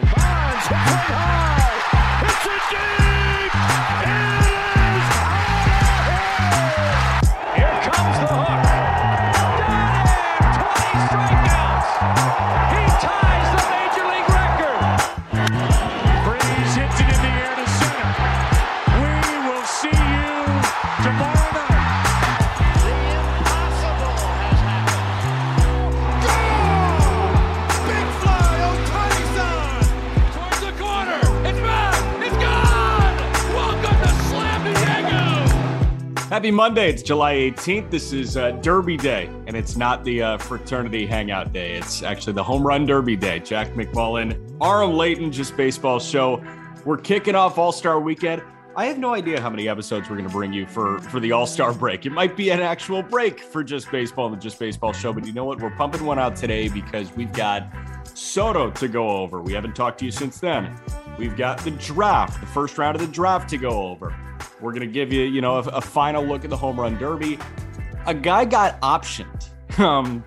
Bonds hit high. It's a deep. Happy Monday. It's July 18th. This is uh, Derby Day, and it's not the uh, fraternity hangout day. It's actually the home run derby day. Jack McMullen, Aram Leighton, Just Baseball Show. We're kicking off All Star Weekend. I have no idea how many episodes we're going to bring you for for the All Star break. It might be an actual break for Just Baseball and the Just Baseball Show, but you know what? We're pumping one out today because we've got Soto to go over. We haven't talked to you since then. We've got the draft, the first round of the draft to go over. We're going to give you, you know, a, a final look at the home run derby. A guy got optioned. Um,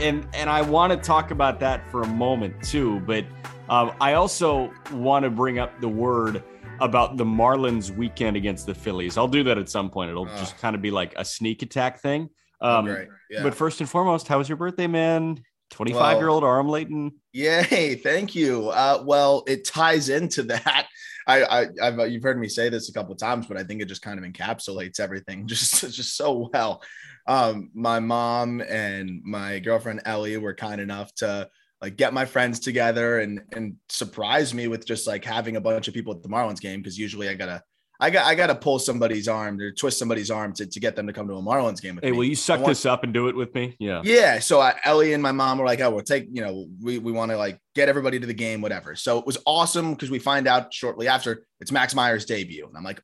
and and I want to talk about that for a moment too, but um, I also want to bring up the word about the Marlins weekend against the Phillies. I'll do that at some point. It'll just kind of be like a sneak attack thing. Um. Yeah. But first and foremost, how was your birthday, man? 25 year old Aram Leighton. Yay, thank you. Uh, well, it ties into that. I, I, I've, uh, you've heard me say this a couple of times, but I think it just kind of encapsulates everything just, just so well. Um, my mom and my girlfriend Ellie were kind enough to like get my friends together and and surprise me with just like having a bunch of people at the Marlins game because usually I gotta I got I gotta pull somebody's arm or twist somebody's arm to, to get them to come to a Marlins game. With Hey, me. will you suck want- this up and do it with me? Yeah. yeah. So I, Ellie and my mom were like, "Oh, we'll take you know, we we want to like get everybody to the game, whatever." So it was awesome because we find out shortly after it's Max Meyer's debut, and I'm like,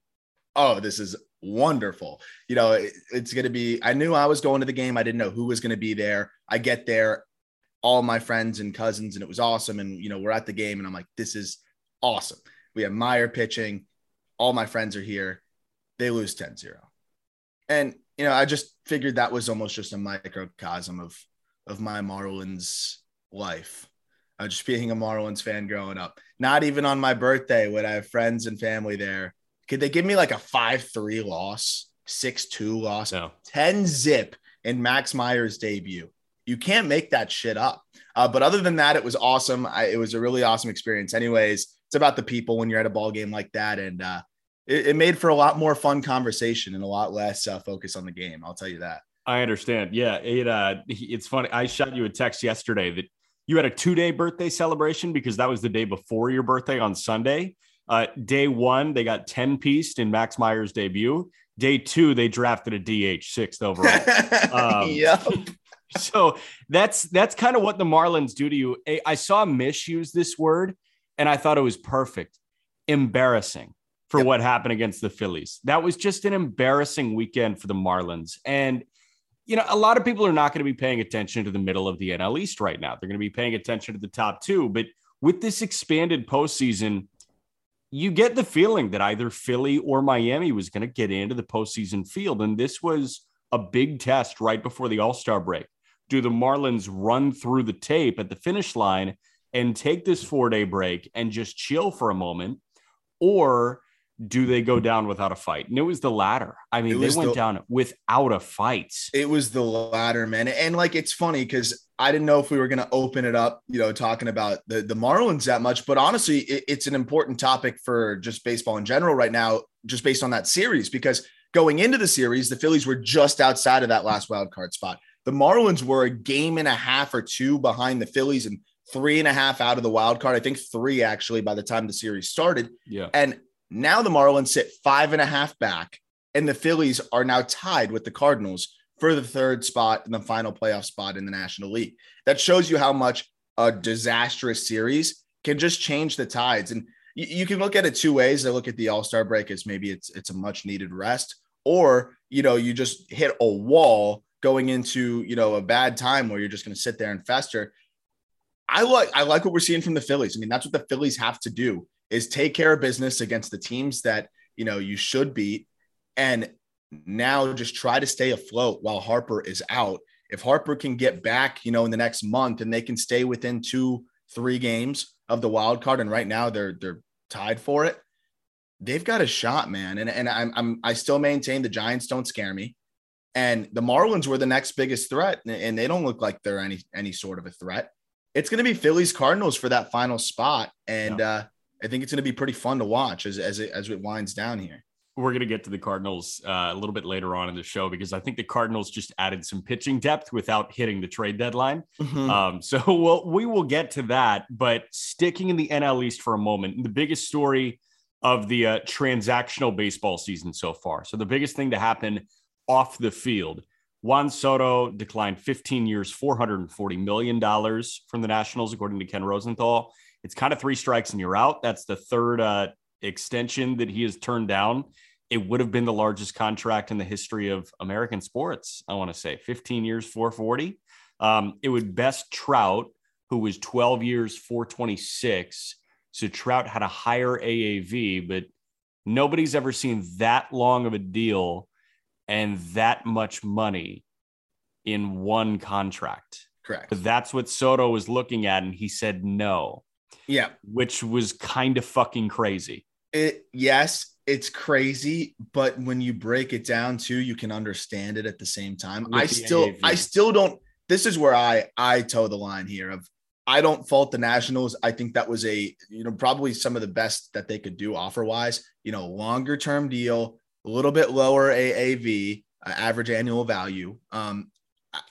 "Oh, this is wonderful." You know, it- it's gonna be. I knew I was going to the game. I didn't know who was gonna be there. I get there, all my friends and cousins, and it was awesome. And you know, we're at the game, and I'm like, "This is awesome." We have Meyer pitching. All my friends are here. They lose 10-0. And you know, I just figured that was almost just a microcosm of of my Marlins life. Uh, just being a Marlins fan growing up. Not even on my birthday would I have friends and family there. Could they give me like a 5-3 loss, 6-2 loss, No. 10 zip in Max Meyer's debut? You can't make that shit up. Uh, but other than that, it was awesome. I, it was a really awesome experience. Anyways, it's about the people when you're at a ball game like that, and uh, it, it made for a lot more fun conversation and a lot less uh, focus on the game. I'll tell you that. I understand. Yeah, it uh it's funny. I shot you a text yesterday that you had a two-day birthday celebration because that was the day before your birthday on Sunday. Uh day 1 they got 10 pieced in Max Meyer's debut. Day 2 they drafted a DH 6th overall. Um, yep. so that's that's kind of what the Marlins do to you. I- I saw Mish use this word and I thought it was perfect. Embarrassing for Yep. what happened against the Phillies. That was just an embarrassing weekend for the Marlins. And you know, a lot of people are not going to be paying attention to the middle of the NL East right now. They're going to be paying attention to the top two. But with this expanded postseason, you get the feeling that either Philly or Miami was going to get into the postseason field. And this was a big test right before the All Star break. Do the Marlins run through the tape at the finish line and take this four day break and just chill for a moment? Or do they go down without a fight? And it was the latter. I mean, they went the- down without a fight. It was the latter, man. And like it's funny because I didn't know if we were going to open it up, you know, talking about the, the Marlins that much. But honestly, it, it's an important topic for just baseball in general right now, just based on that series. Because going into the series, the Phillies were just outside of that last wild card spot. The Marlins were a game and a half or two behind the Phillies and three and a half out of the wild card. I think three actually by the time the series started. Yeah. And now the Marlins sit five and a half back, and the Phillies are now tied with the Cardinals for the third spot and the final playoff spot in the National League. That shows you how much a disastrous series can just change the tides. And you, you can look at it two ways. I look at the All Star break as maybe it's it's a much needed rest, or you know you just hit a wall going into you know a bad time where you're just going to sit there and fester. I like I like what we're seeing from the Phillies. I mean, that's what the Phillies have to do is take care of business against the teams that you know you should beat, and now just try to stay afloat while Harper is out. If Harper can get back, you know, in the next month and they can stay within two, three games of the wild card, and right now they're they're tied for it, they've got a shot, man. And and I'm, I'm I still maintain the Giants don't scare me. And the Marlins were the next biggest threat, and they don't look like they're any any sort of a threat. It's going to be Phillies Cardinals for that final spot, and yeah. uh, I think it's going to be pretty fun to watch as as it as it winds down here we're going to get to the Cardinals uh, a little bit later on in the show because I think the Cardinals just added some pitching depth without hitting the trade deadline. Mm-hmm. Um, so we'll, we will get to that. But sticking in the NL East for a moment, the biggest story of the uh, transactional baseball season so far. So the biggest thing to happen off the field. Juan Soto declined 15 years, $440 million from the Nationals, according to Ken Rosenthal. It's kind of three strikes and you're out. That's the third uh, extension that he has turned down it would have been the largest contract in the history of American sports. I want to say 15 years, 440. Um, it would best Trout, who was 12 years, 426. So Trout had a higher AAV, but nobody's ever seen that long of a deal and that much money in one contract. Correct. But that's what Soto was looking at, and he said no. Yeah. Which was kind of fucking crazy. It yes, it's crazy, but when you break it down too, you can understand it at the same time. With I still AAV. I still don't this is where I I toe the line here of I don't fault the Nationals. I think that was a, you know, probably some of the best that they could do offer wise, you know, longer term deal, a little bit lower AAV, uh, average annual value. Um,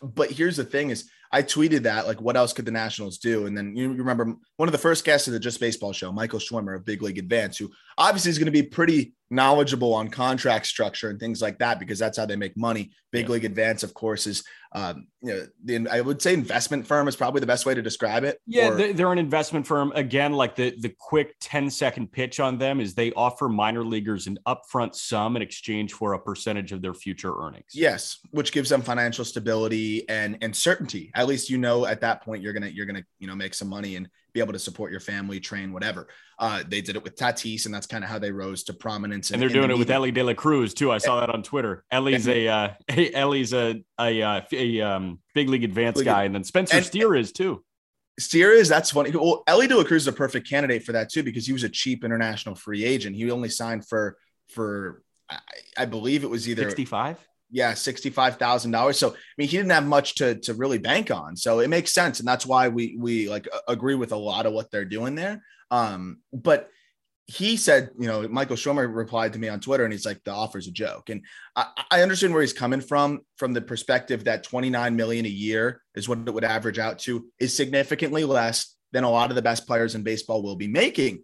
but here's the thing is I tweeted that, like, what else could the Nationals do? And then you remember one of the first guests of the Just Baseball show, Michael Schwimmer of Big League Advance, who obviously is going to be pretty knowledgeable on contract structure and things like that because that's how they make money. Big yeah. League Advance, of course, is um, you know, the, I would say investment firm is probably the best way to describe it. Yeah, or, they're an investment firm. Again, like the the quick 10 second pitch on them is they offer minor leaguers an upfront sum in exchange for a percentage of their future earnings. Yes, which gives them financial stability and and certainty. At least you know at that point you're gonna you're gonna you know make some money and be able to support your family, train, whatever. Uh, they did it with Tatis, and that's kind of how they rose to prominence. And, they're doing the it with Elly De La Cruz too. I saw that on Twitter. Elly's a uh, Elly's a a, uh, a um, big league advance guy, and then Spencer and, Steer is too. Steer is that's funny. Well, Elly De La Cruz is a perfect candidate for that too because he was a cheap international free agent. He only signed for for I, I believe it was either 65 yeah, sixty-five thousand dollars. So I mean, he didn't have much to to really bank on. So it makes sense, and that's why we we like agree with a lot of what they're doing there. Um, but he said, you know, Michael Schwimmer replied to me on Twitter, and he's like, the offer's a joke. And I, I understand where he's coming from, from the perspective that twenty-nine million a year is what it would average out to, is significantly less than a lot of the best players in baseball will be making.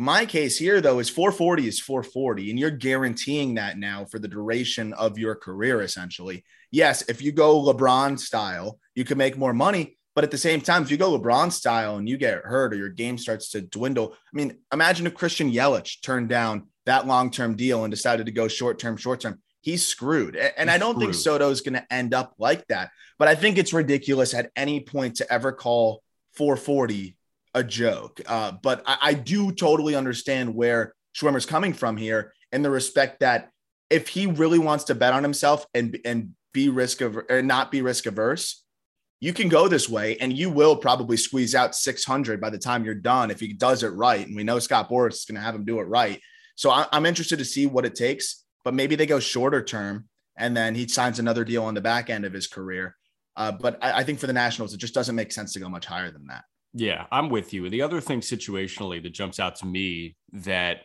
My case here, though, is 440 is 440, and you're guaranteeing that now for the duration of your career, essentially. Yes, if you go LeBron style, you can make more money. But at the same time, if you go LeBron style and you get hurt or your game starts to dwindle, I mean, imagine if Christian Yelich turned down that long term deal and decided to go short term, short term. He's screwed. And He's I don't screwed. think Soto is going to end up like that. But I think it's ridiculous at any point to ever call 440 a joke. Uh, but I, I, do totally understand where Schwimmer's coming from here in the respect that if he really wants to bet on himself and and be risk of or not be risk averse, you can go this way and you will probably squeeze out 600 by the time you're done if he does it right. And we know Scott Boras is going to have him do it right. So I, I'm interested to see what it takes, but maybe they go shorter term and then he signs another deal on the back end of his career. Uh, but I, I think for the Nationals, it just doesn't make sense to go much higher than that. Yeah, I'm with you. And The other thing situationally that jumps out to me that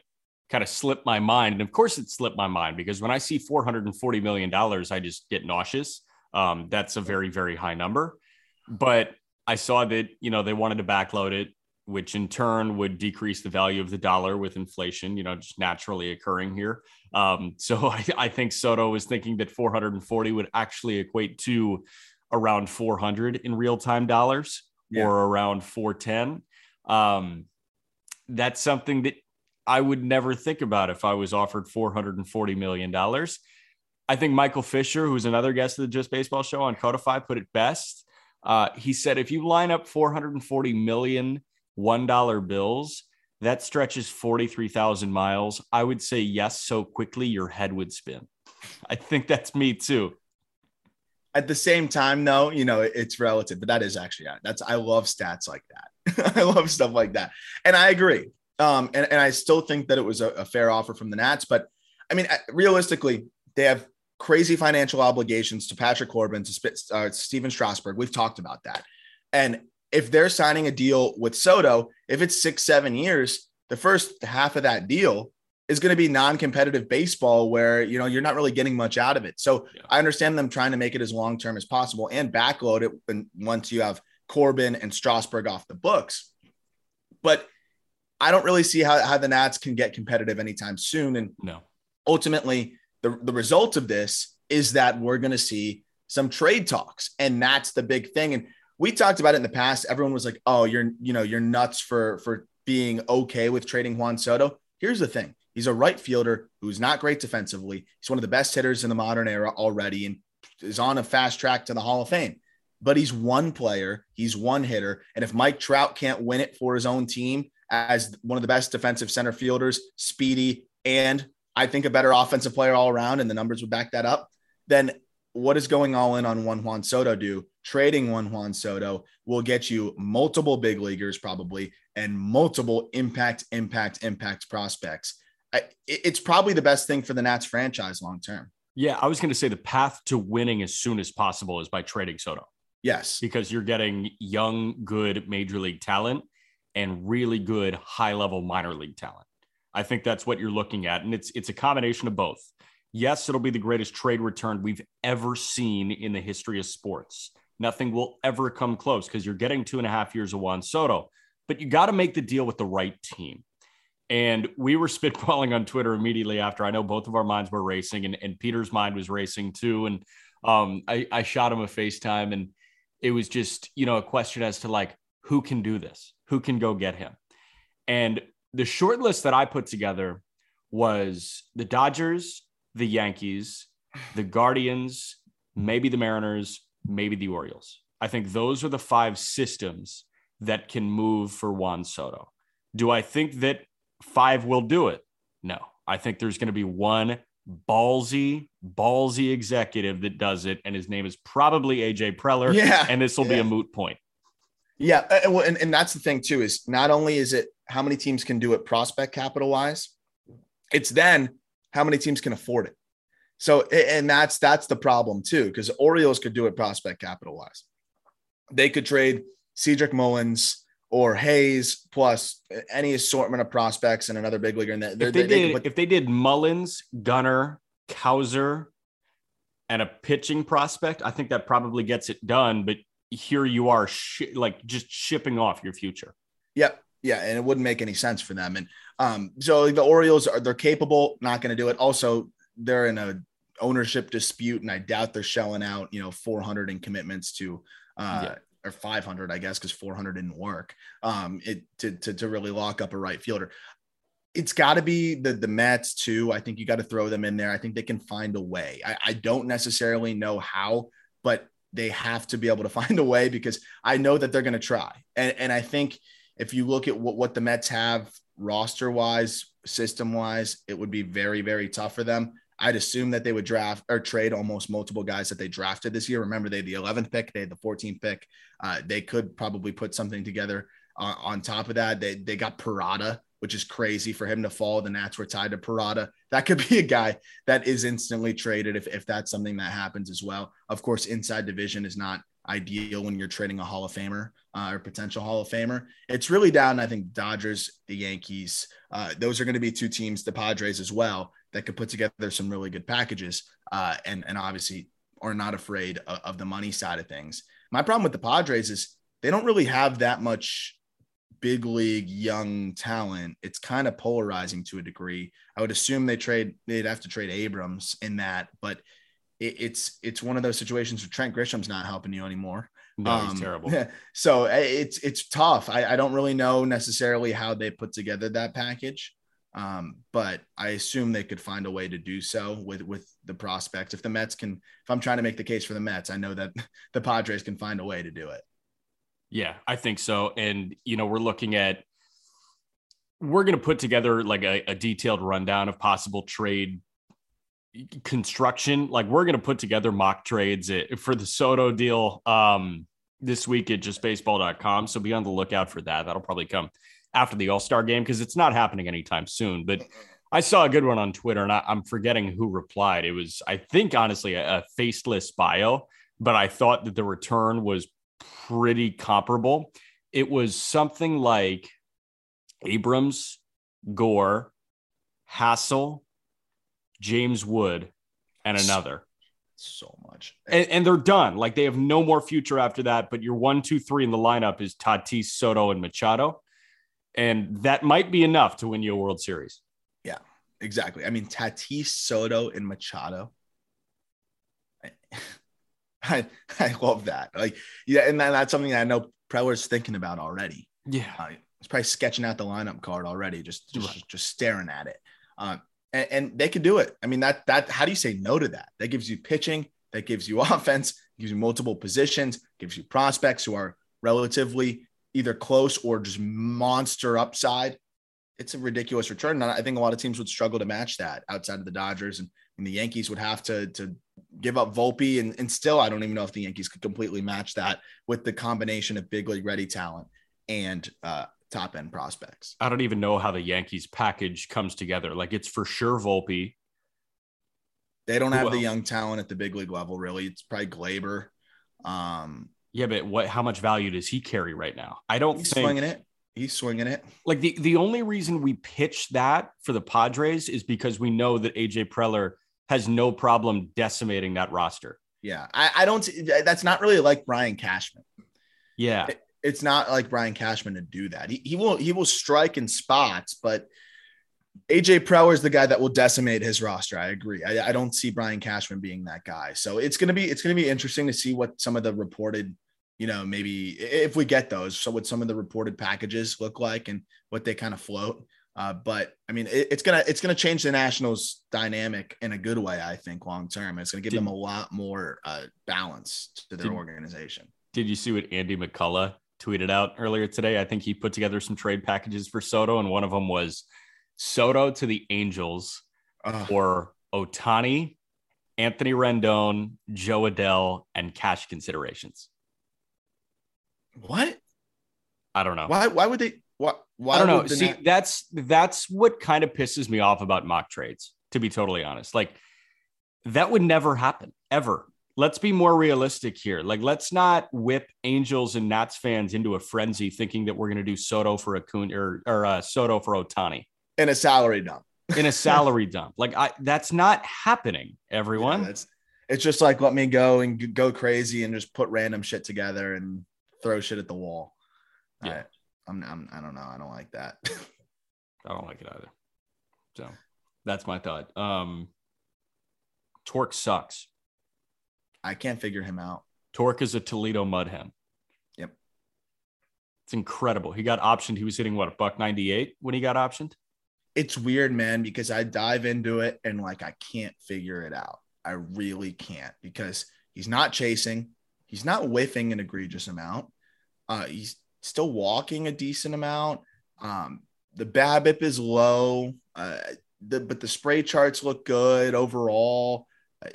kind of slipped my mind, and of course it slipped my mind because when I see 440 million dollars, I just get nauseous. Um, that's a very very high number, but I saw that you know they wanted to backload it. which in turn would decrease the value of the dollar with inflation, you know, just naturally occurring here. Um, so I, I, think Soto was thinking that 440 would actually equate to around 400 in real time dollars yeah. or around 410. Um, that's something that I would never think about if I was offered $440 million. I think Michael Fisher, who's another guest of the Just Baseball show on Codify, put it best. Uh, he said, if you line up 440 million $1 bills, that stretches 43,000 miles. I would say yes so quickly your head would spin. I think that's me too. At the same time, though, you know, it's relative, but that is actually, that's, I love stats like that. I love stuff like that. And I agree. Um, and, and I still think that it was a, a fair offer from the Nats. But I mean, realistically, they have crazy financial obligations to Patrick Corbin, to uh, Stephen Strasburg. We've talked about that. And if they're signing a deal with Soto, if it's six, seven years, the first half of that deal is going to be non-competitive baseball where you know you're not really getting much out of it. So yeah. I understand them trying to make it as long-term as possible and backload it when once you have Corbin and Strasburg off the books. But I don't really see how, how the Nats can get competitive anytime soon. And no, ultimately, the, the result of this is that we're going to see some trade talks. And that's the big thing. And we talked about it in the past. Everyone was like, oh, you're, you know, you're nuts for, for being okay with trading Juan Soto. Here's the thing. He's a right fielder who's not great defensively. He's one of the best hitters in the modern era already and is on a fast track to the Hall of Fame. But he's one player, he's one hitter. And if Mike Trout can't win it for his own team, as one of the best defensive center fielders, speedy, and I think a better offensive player all around, and the numbers would back that up, then what is going all in on one Juan Soto do? Trading one Juan Soto will get you multiple big leaguers, probably, and multiple impact, impact, impact prospects. It's probably the best thing for the Nats franchise long term. Yeah, I was going to say the path to winning as soon as possible is by trading Soto. Yes. Because you're getting young, good major league talent and really good high level minor league talent. I think that's what you're looking at. And it's it's a combination of both. Yes, it'll be the greatest trade return we've ever seen in the history of sports. Nothing will ever come close because you're getting two and a half years of Juan Soto, but you got to make the deal with the right team. And we were spitballing on Twitter immediately after. I know both of our minds were racing, and, and Peter's mind was racing too. And um, I, I shot him a FaceTime, and it was just, you know, a question as to like, who can do this? Who can go get him? And the short list that I put together was the Dodgers, the Yankees, the Guardians, maybe the Mariners, maybe the Orioles. I think those are the five systems that can move for Juan Soto. Do I think that five will do it? No. I think there's going to be one ballsy, ballsy executive that does it, and his name is probably AJ Preller. Yeah, and this will yeah. be a moot point. Yeah, uh, well, and, and that's the thing too is not only is it how many teams can do it prospect capital wise, it's then how many teams can afford it. So, and that's that's the problem too, because Orioles could do it prospect capital wise. They could trade Cedric Mullins or Hays plus any assortment of prospects and another big leaguer. And if they, they did, put, if they did Mullins, Gunnar, Cowser, and a pitching prospect, I think that probably gets it done. But here you are, sh- like just shipping off your future. Yep. Yeah, and it wouldn't make any sense for them. And um, so the Orioles are they're capable, not going to do it. Also, they're in a ownership dispute, and I doubt they're shelling out you know 400 in commitments to uh, yeah. Or 500, I guess, because 400 didn't work. Um, it to, to to really lock up a right fielder. It's got to be the the Mets too. I think you got to throw them in there. I think they can find a way. I, I don't necessarily know how, but they have to be able to find a way because I know that they're going to try. And and I think if you look at what, what the Mets have roster wise, system wise, it would be very, very tough for them. I'd assume that they would draft or trade almost multiple guys that they drafted this year. Remember, they had the 11th pick, they had the 14th pick. Uh, they could probably put something together on top of that. They, they got Parada, which is crazy for him to fall. The Nats were tied to Parada. That could be a guy that is instantly traded if, if that's something that happens as well. Of course, inside division is not ideal when you're trading a Hall of Famer uh, or potential Hall of Famer. It's really down, I think, Dodgers, the Yankees. Uh, those are going to be two teams, the Padres as well, that could put together some really good packages uh, and, and obviously are not afraid of, of the money side of things. My problem with the Padres is they don't really have that much big league young talent, it's kind of polarizing to a degree. I would assume they trade they'd have to trade Abrams in that, but it, it's it's one of those situations where Trent Grisham's not helping you anymore. No, he's um, terrible. So eh, it's it's tough. I, I don't really know necessarily how they put together that package. Um, but I assume they could find a way to do so with with the prospects. If the Mets can, if I'm trying to make the case for the Mets, I know that the Padres can find a way to do it. Yeah, I think so. And you know, we're looking at we're going to put together like a, a detailed rundown of possible trade construction. Like we're going to put together mock trades for the Soto deal um, this week at justbaseball.com. So be on the lookout for that. That'll probably come after the All Star game because it's not happening anytime soon. But I saw a good one on Twitter and I, am forgetting who replied. It was, I think, honestly, a, a faceless bio, but I thought that the return was pretty comparable. It was something like Abrams, Gore, Hassell, James Wood, and another. So much. And, and, they're done. Like they have no more future after that. But your one, two, three in the lineup is Tatis, Soto, and Machado. And that might be enough to win you a World Series. Yeah, exactly. I mean, Tatis, Soto, and Machado. I, I love that. Like, yeah, and that's something that I know Preller's thinking about already. Yeah. Uh, he's probably sketching out the lineup card already, just just, right. just staring at it. Uh, and, and, they could do it. I mean, that that how do you say no to that? That gives you pitching, that gives you offense, gives you multiple positions, gives you prospects who are relatively either close or just monster upside. It's a ridiculous return. And I think a lot of teams would struggle to match that outside of the Dodgers and, and the Yankees would have to, to give up Volpe. And, and still, I don't even know if the Yankees could completely match that with the combination of big league ready talent and uh, top end prospects. I don't even know how the Yankees package comes together. Like it's for sure Volpe. They don't have the young talent at the big league level, really. It's probably Gleyber. Um, yeah, but what? How much value does he carry right now? I don't He's think swinging it. He's swinging it. Like the the only reason we pitch that for the Padres is because we know that AJ Preller has no problem decimating that roster. Yeah, I, I don't. That's not really like Brian Cashman. Yeah, it, it's not like Brian Cashman to do that. He, he will he will strike in spots, but AJ Preller is the guy that will decimate his roster. I agree. I, I don't see Brian Cashman being that guy. So it's gonna be it's gonna be interesting to see what some of the reported, you know, maybe if we get those, so what some of the reported packages look like and what they kind of float. Uh, but I mean, it, it's gonna it's gonna change the Nationals' dynamic in a good way. I think long term, it's gonna give did, them a lot more uh, balance to their did, organization. Did you see what Andy McCullough tweeted out earlier today? I think he put together some trade packages for Soto, and one of them was Soto to the Angels uh, or Ohtani, Anthony Rendon, Jo Adell, and cash considerations. What? I don't know. Why? Why would they? What? Why I don't know. See, not- that's that's what kind of pisses me off about mock trades. To be totally honest, like that would never happen ever. Let's be more realistic here. Like, let's not whip Angels and Nats fans into a frenzy thinking that we're going to do Soto for Acuna or, or uh, Soto for Ohtani in a salary dump. in a salary dump. Like I that's not happening, everyone. Yeah, that's it's just like let me go and go crazy and just put random shit together and throw shit at the wall. Yeah. I, I'm, I'm I don't know. I don't like that. I don't like it either. So that's my thought. Um Torque sucks. I can't figure him out. Torque is a Toledo mud hen. Yep. It's incredible. He got optioned. He was hitting what a buck 98 when he got optioned it's weird, man, because I dive into it and like I can't figure it out. I really can't because he's not chasing, he's not whiffing an egregious amount. Uh, he's still walking a decent amount. Um, the BABIP is low, uh, the, but the spray charts look good overall.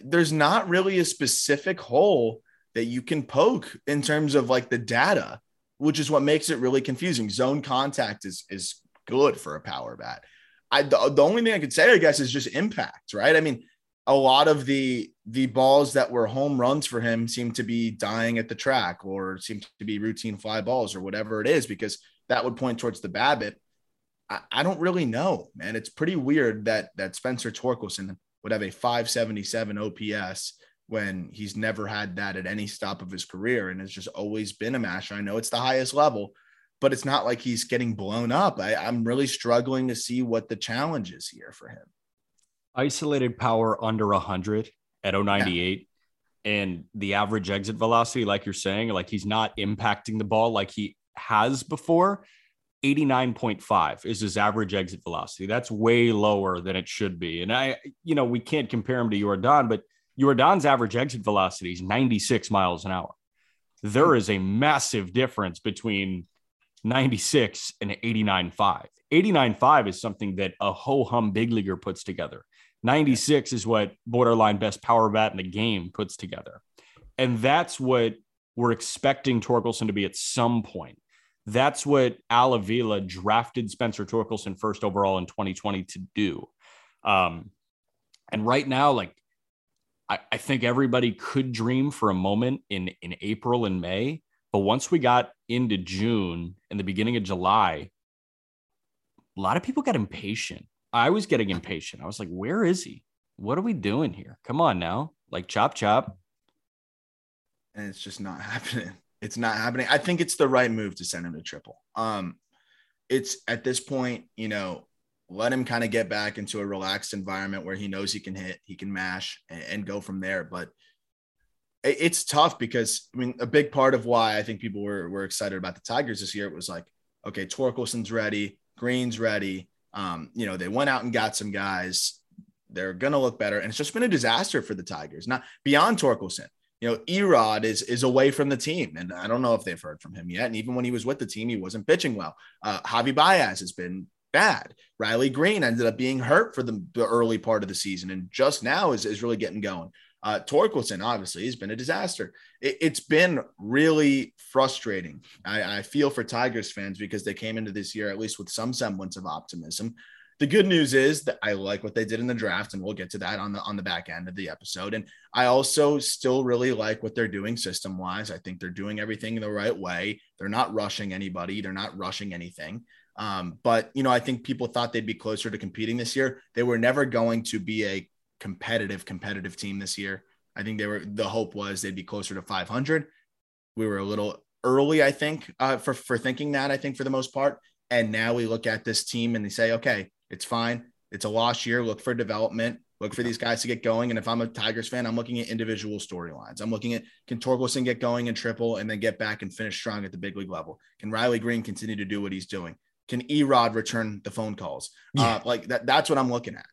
There's not really a specific hole that you can poke in terms of like the data, which is what makes it really confusing. Zone contact is is good for a power bat. I the, the only thing I could say, I guess, is just impact, right? I mean, a lot of the the balls that were home runs for him seem to be dying at the track or seem to be routine fly balls or whatever it is, because that would point towards the BABIP. I, I don't really know, man. It's pretty weird that that Spencer Torkelson would have a 577 OPS when he's never had that at any stop of his career and has just always been a masher. I know it's the highest level, but it's not like he's getting blown up. I, I'm really struggling to see what the challenge is here for him. Isolated power under 100 at 098 yeah. and the average exit velocity, like you're saying, like he's not impacting the ball like he has before. 89.5 is his average exit velocity. That's way lower than it should be. And I, you know, we can't compare him to Yordan, but Yordan's average exit velocity is 96 miles an hour. There is a massive difference between 96 and 89.5. 89.5 is something that a ho hum big leaguer puts together. 96 is what borderline best power bat in the game puts together. And that's what we're expecting Torkelson to be at some point. That's what Al Avila drafted Spencer Torkelson first overall in 2020 to do. Um, and right now, like I, I think everybody could dream for a moment in in April and May, but once we got into June and the beginning of July, a lot of people got impatient. I was getting impatient. I was like, where is he? What are we doing here? Come on now. Like chop chop. And it's just not happening. It's not happening. I think it's the right move to send him to triple. Um, it's at this point, you know, let him kind of get back into a relaxed environment where he knows he can hit, he can mash, and, and go from there. But it, it's tough because I mean, a big part of why I think people were were excited about the Tigers this year was like, okay, Torkelson's ready, Greene's ready. Um, you know, they went out and got some guys. They're gonna look better, and it's just been a disaster for the Tigers. Not beyond Torkelson. You know, Erod is is away from the team, and I don't know if they've heard from him yet. And even when he was with the team, he wasn't pitching well. Uh, Javi Baez has been bad. Riley Greene ended up being hurt for the, the early part of the season and just now is, is really getting going. Uh, Torkelson, obviously, has been a disaster. It, has been really frustrating. I, I, feel for Tigers fans because they came into this year at least with some semblance of optimism. The good news is that I like what they did in the draft, and we'll get to that on the on the back end of the episode. And I also still really like what they're doing system wise. I think they're doing everything in the right way. They're not rushing anybody. They're not rushing anything. Um, but you know, I think people thought they'd be closer to competing this year. They were never going to be a competitive, competitive team this year. I think they were. The hope was they'd be closer to 500. We were a little early, I think, uh, for for thinking that. I think for the most part. And now we look at this team and they say, okay, it's fine. It's a lost year. Look for development. Look for these guys to get going. And if I'm a Tigers fan, I'm looking at individual storylines. I'm looking at can Torkelson get going in triple and then get back and finish strong at the big league level? Can Riley Greene continue to do what he's doing? Can Erod return the phone calls? Yeah. Uh, like that, that's what I'm looking at.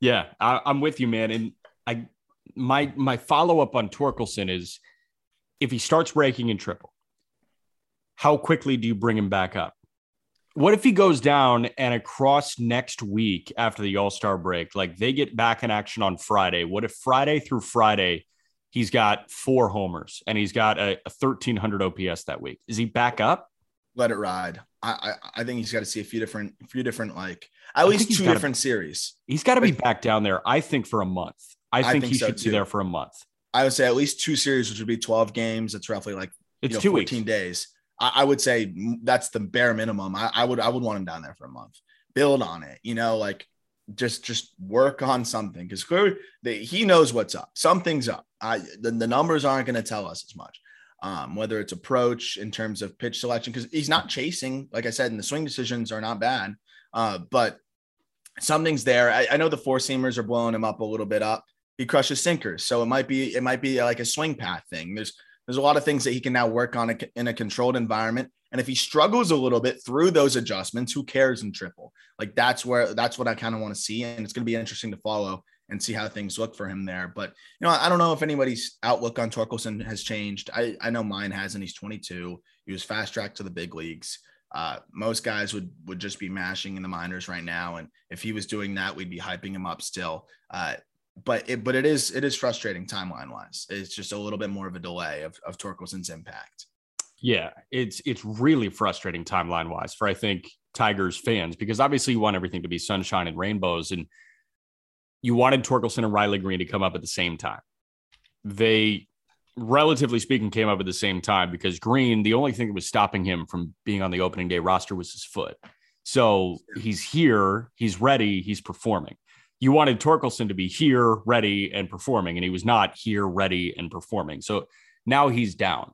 Yeah, I, I'm with you, man. And I, my my follow up on Torkelson is, if he starts breaking in triple, how quickly do you bring him back up? What if he goes down and across next week after the All Star break, like they get back in action on Friday? What if Friday through Friday he's got four homers and he's got a, a 1300 OPS that week? Is he back up? Let it ride. I, I think he's got to see a few different, a few different, like at least two different be, series. He's got to be back down there. I think for a month. I think, I think he so should too. be there for a month. I would say at least two series, which would be 12 games. It's roughly like it's you know, two 14 weeks. days. I, I, would say that's the bare minimum. I, I would, I would want him down there for a month. Build on it, you know, like just, just work on something because clearly he knows what's up. Something's up. I, the, the numbers aren't going to tell us as much um, whether it's approach in terms of pitch selection, because he's not chasing, like I said, and the swing decisions are not bad. Uh, but something's there. I, I, know the four seamers are blowing him up a little bit up. He crushes sinkers, so it might be it might be like a swing path thing. There's there's a lot of things that he can now work on in a controlled environment. And if he struggles a little bit through those adjustments, who cares in triple? Like that's where that's what I kind of want to see, and it's going to be interesting to follow and see how things look for him there. But you know, I don't know if anybody's outlook on Torkelson has changed. I, I know mine has, and he's 22. He was fast tracked to the big leagues. Uh, most guys would would just be mashing in the minors right now, and if he was doing that, we'd be hyping him up still. Uh, but it but it is it is frustrating timeline wise. It's just a little bit more of a delay of of Torkelson's impact. Yeah, it's it's really frustrating timeline wise for I think Tigers fans because obviously you want everything to be sunshine and rainbows and you wanted Torkelson and Riley Greene to come up at the same time. They, relatively speaking, came up at the same time because Greene, the only thing that was stopping him from being on the opening day roster was his foot. So he's here, he's ready, he's performing. You wanted Torkelson to be here, ready, and performing, and he was not here, ready, and performing. So now he's down.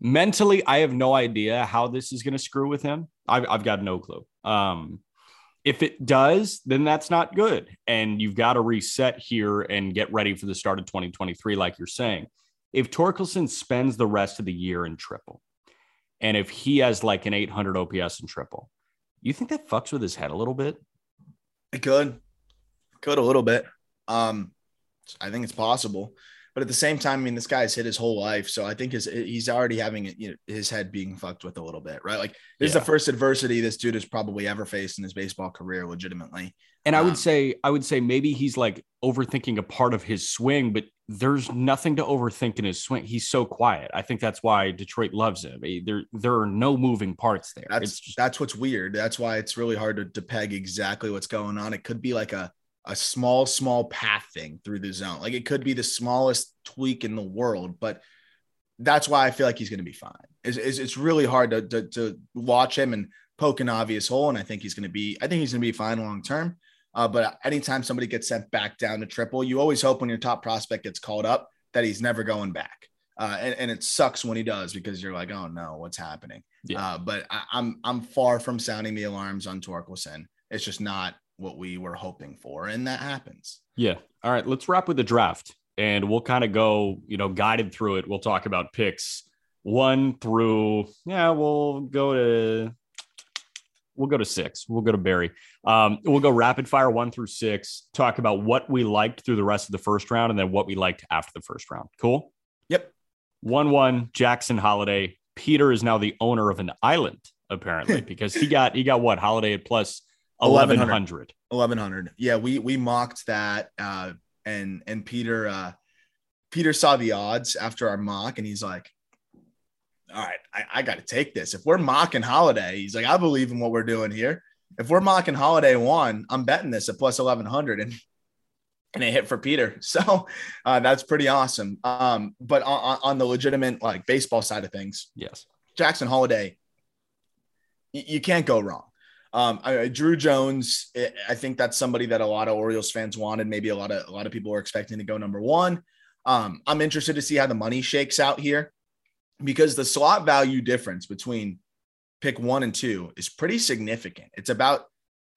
Mentally, I have no idea how this is going to screw with him. I've, I've got no clue. Um, if it does, then that's not good. And you've got to reset here and get ready for the start of 2023, like you're saying. If Torkelson spends the rest of the year in triple, and if he has like an 800 OPS in triple, you think that fucks with his head a little bit? It could, could a little bit. Um, I think it's possible. But at the same time, I mean, this guy's hit his whole life, so I think his he's already having you know, his head being fucked with a little bit, right? Like this yeah. is the first adversity this dude has probably ever faced in his baseball career, legitimately. And I would um, say, I would say maybe he's like overthinking a part of his swing, but there's nothing to overthink in his swing. He's so quiet. I think that's why Detroit loves him. Eh, there, there are no moving parts there. That's just, that's what's weird. That's why it's really hard to, to peg exactly what's going on. It could be like a a small, small path thing through the zone. Like it could be the smallest tweak in the world, but that's why I feel like he's going to be fine. It's, it's, it's really hard to, to, to, watch him and poke an obvious hole. And I think he's going to be, I think he's going to be fine long term. Uh, but anytime somebody gets sent back down to triple, you always hope when your top prospect gets called up that he's never going back. Uh, and, and, it sucks when he does because you're like, oh no, what's happening? Yeah. Uh, but I, am I'm, I'm far from sounding the alarms on Torkelson. It's just not what we were hoping for, and that happens. Yeah. All right. Let's wrap with the draft, and we'll kind of go, you know, guided through it. We'll talk about picks one through. Yeah, we'll go to. We'll go to six. We'll go to Barry. Um, we'll go rapid fire one through six. Talk about what we liked through the rest of the first round, and then what we liked after the first round. Cool. Yep. One one. Jackson Holliday. Peter is now the owner of an island apparently because he got he got what Holliday at plus 1100 1100 yeah we we mocked that uh and and peter uh peter saw the odds after our mock and he's like all right i, I got to take this. If we're mocking Holliday, he's like i believe in what we're doing here. If we're mocking Holliday one i'm betting this at plus 1100 and and it hit for peter. So uh, that's pretty awesome. Um but on, on the legitimate like baseball side of things yes. Jackson Holliday you can't go wrong. Um, I, Druw Jones, eh, I think that's somebody that a lot of Orioles fans wanted. Maybe a lot of a lot of people were expecting to go number one. Um, I'm interested to see how the money shakes out here because the slot value difference between pick one and two is pretty significant. It's about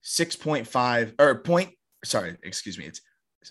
6.5 or point, sorry, excuse me. It's